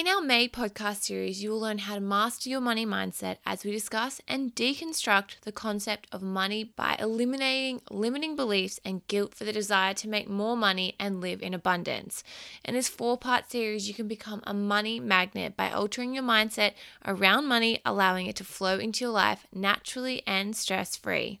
In our May podcast series, you will learn how to master your money mindset as we discuss and deconstruct the concept of money by eliminating limiting beliefs and guilt for the desire to make more money and live in abundance. In this four part series, you can become a money magnet by altering your mindset around money, allowing it to flow into your life naturally and stress free.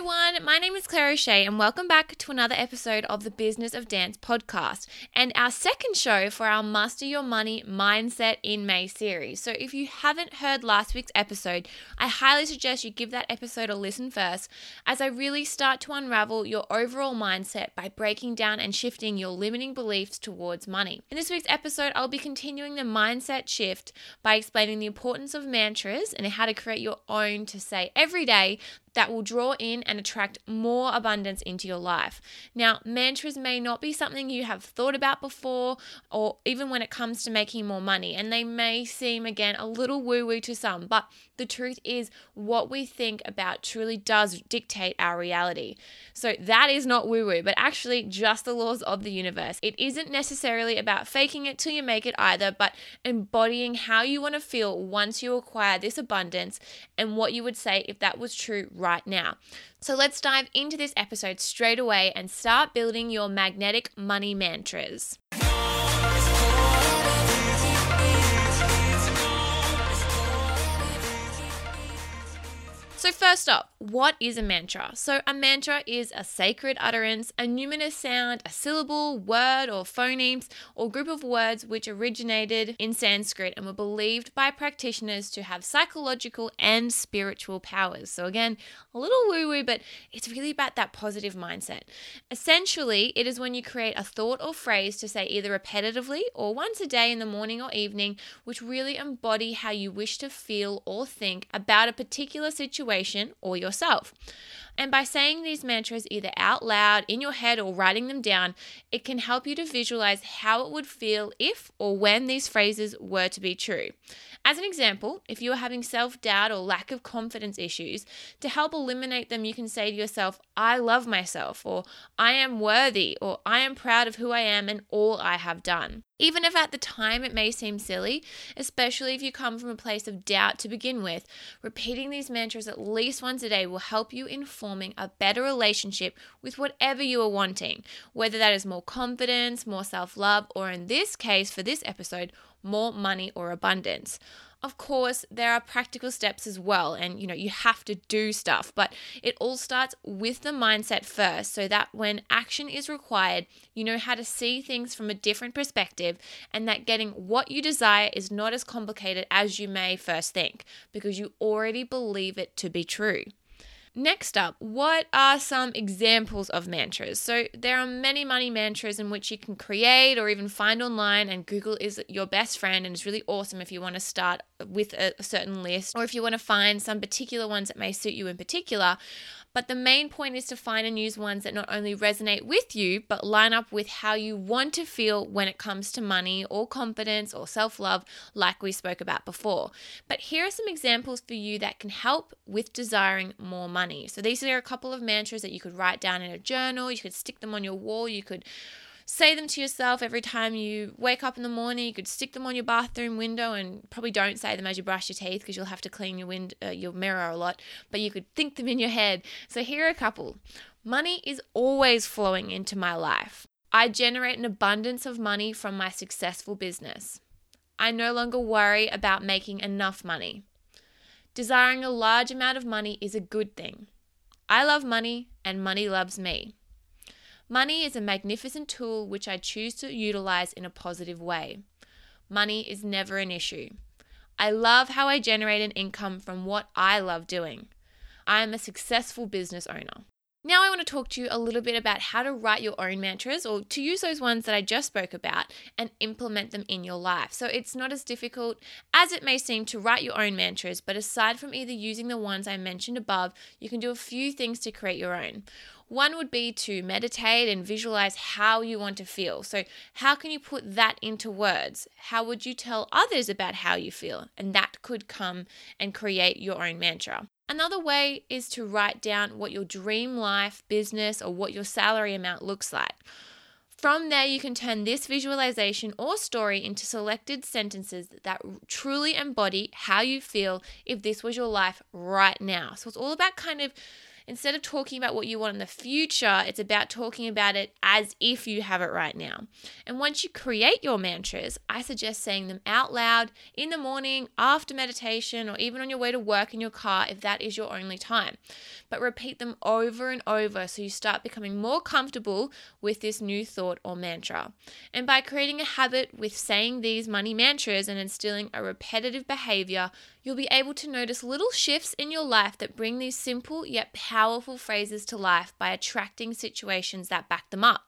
Everyone, my name is Claire O'Shea and welcome back to another episode of the Business of Dance podcast and our second show for our Master Your Money Mindset in May series. So if you haven't heard last week's episode, I highly suggest you give that episode a listen first as I really start to unravel your overall mindset by breaking down and shifting your limiting beliefs towards money. In this week's episode, I'll be continuing the mindset shift by explaining the importance of mantras and how to create your own to say every day that will draw in and attract more abundance into your life. Now, mantras may not be something you have thought about before, or even when it comes to making more money, and they may seem again a little woo woo to some, but the truth is, what we think about truly does dictate our reality. So, that is not woo woo, but actually just the laws of the universe. It isn't necessarily about faking it till you make it either, but embodying how you want to feel once you acquire this abundance and what you would say if that was true right now. So let's dive into this episode straight away and start building your magnetic money mantras. So, first up, what is a mantra? So, a mantra is a sacred utterance, a numinous sound, a syllable, word, or phonemes, or group of words which originated in Sanskrit and were believed by practitioners to have psychological and spiritual powers. So, again, a little woo woo, but it's really about that positive mindset. Essentially, it is when you create a thought or phrase to say either repetitively or once a day in the morning or evening, which really embody how you wish to feel or think about a particular situation situation or yourself. And by saying these mantras either out loud, in your head, or writing them down, it can help you to visualize how it would feel if or when these phrases were to be true. As an example, if you are having self doubt or lack of confidence issues, to help eliminate them, you can say to yourself, I love myself, or I am worthy, or I am proud of who I am and all I have done. Even if at the time it may seem silly, especially if you come from a place of doubt to begin with, repeating these mantras at least once a day will help you in forming a better relationship with whatever you are wanting, whether that is more confidence, more self love, or in this case, for this episode, more money or abundance. Of course, there are practical steps as well, and you know, you have to do stuff, but it all starts with the mindset first so that when action is required, you know how to see things from a different perspective, and that getting what you desire is not as complicated as you may first think because you already believe it to be true. Next up, what are some examples of mantras? So, there are many money mantras in which you can create or even find online, and Google is your best friend and it's really awesome if you want to start with a, certain list or if you want to find some particular ones that may suit you in particular. But the main point is to find and use ones that not only resonate with you, but line up with how you want to feel when it comes to money or confidence or self love, like we spoke about before. But here are some examples for you that can help with desiring more money. So these are a couple of mantras that you could write down in a journal, you could stick them on your wall, you could say them to yourself every time you wake up in the morning. You could stick them on your bathroom window and probably don't say them as you brush your teeth because you'll have to clean your wind, uh, your mirror a lot, but you could think them in your head. So here are a couple. Money is always flowing into my life. I generate an abundance of money from my successful business. I no longer worry about making enough money. Desiring a large amount of money is a good thing. I love money and money loves me. Money is a magnificent tool which I choose to utilize in a positive way. Money is never an issue. I love how I generate an income from what I love doing. I am a successful business owner. Now, I want to talk to you a little bit about how to write your own mantras or to use those ones that I just spoke about and implement them in your life. So, it's not as difficult as it may seem to write your own mantras, but aside from either using the ones I mentioned above, you can do a few things to create your own. One would be to meditate and visualize how you want to feel. So, how can you put that into words? How would you tell others about how you feel? And that could come and create your own mantra. Another way is to write down what your dream life, business, or what your salary amount looks like. From there, you can turn this visualization or story into selected sentences that truly embody how you feel if this was your life right now. So it's all about kind of instead of talking about what you want in the future, it's about talking about it as if you have it right now. And once you create your mantras, I suggest saying them out loud in the morning, after meditation, or even on your way to work in your car if that is your only time. But repeat them over and over so you start becoming more comfortable with this new thought or mantra. And by creating a habit with saying these money mantras and instilling a repetitive behavior, you'll be able to notice little shifts in your life that bring these simple yet powerful phrases to life by attracting situations that back them up.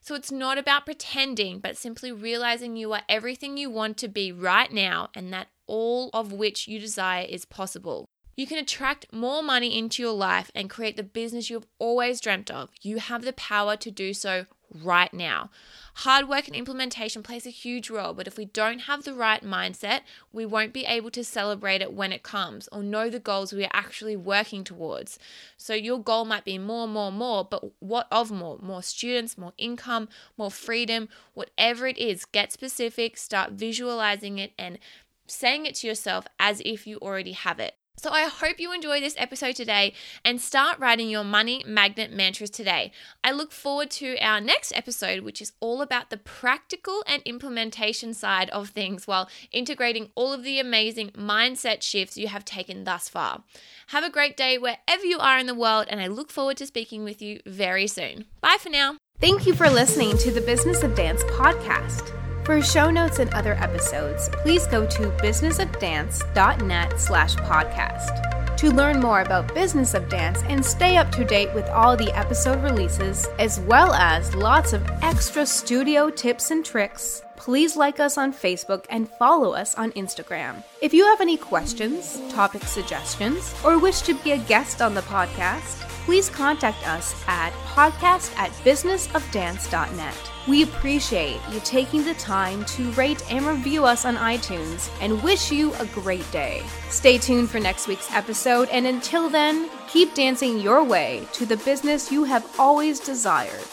So it's not about pretending, but simply realizing you are everything you want to be right now and that all of which you desire is possible. You can attract more money into your life and create the business you've always dreamt of. You have the power to do so right now. Hard work and implementation plays a huge role, but if we don't have the right mindset, we won't be able to celebrate it when it comes or know the goals we are actually working towards. So your goal might be more, more, more, but what of more? More students, more income, more freedom, whatever it is, get specific, start visualizing it and saying it to yourself as if you already have it. So, I hope you enjoy this episode today and start writing your money magnet mantras today. I look forward to our next episode, which is all about the practical and implementation side of things while integrating all of the amazing mindset shifts you have taken thus far. Have a great day wherever you are in the world, and I look forward to speaking with you very soon. Bye for now. Thank you for listening to the Business of Dance podcast. For show notes and other episodes, please go to businessofdance.net slash podcast. To learn more about Business of Dance and stay up to date with all the episode releases, as well as lots of extra studio tips and tricks, please like us on Facebook and follow us on Instagram. If you have any questions, topic suggestions, or wish to be a guest on the podcast, please contact us at podcast at businessofdance.net. We appreciate you taking the time to rate and review us on iTunes and wish you a great day. Stay tuned for next week's episode, and until then, keep dancing your way to the business you have always desired.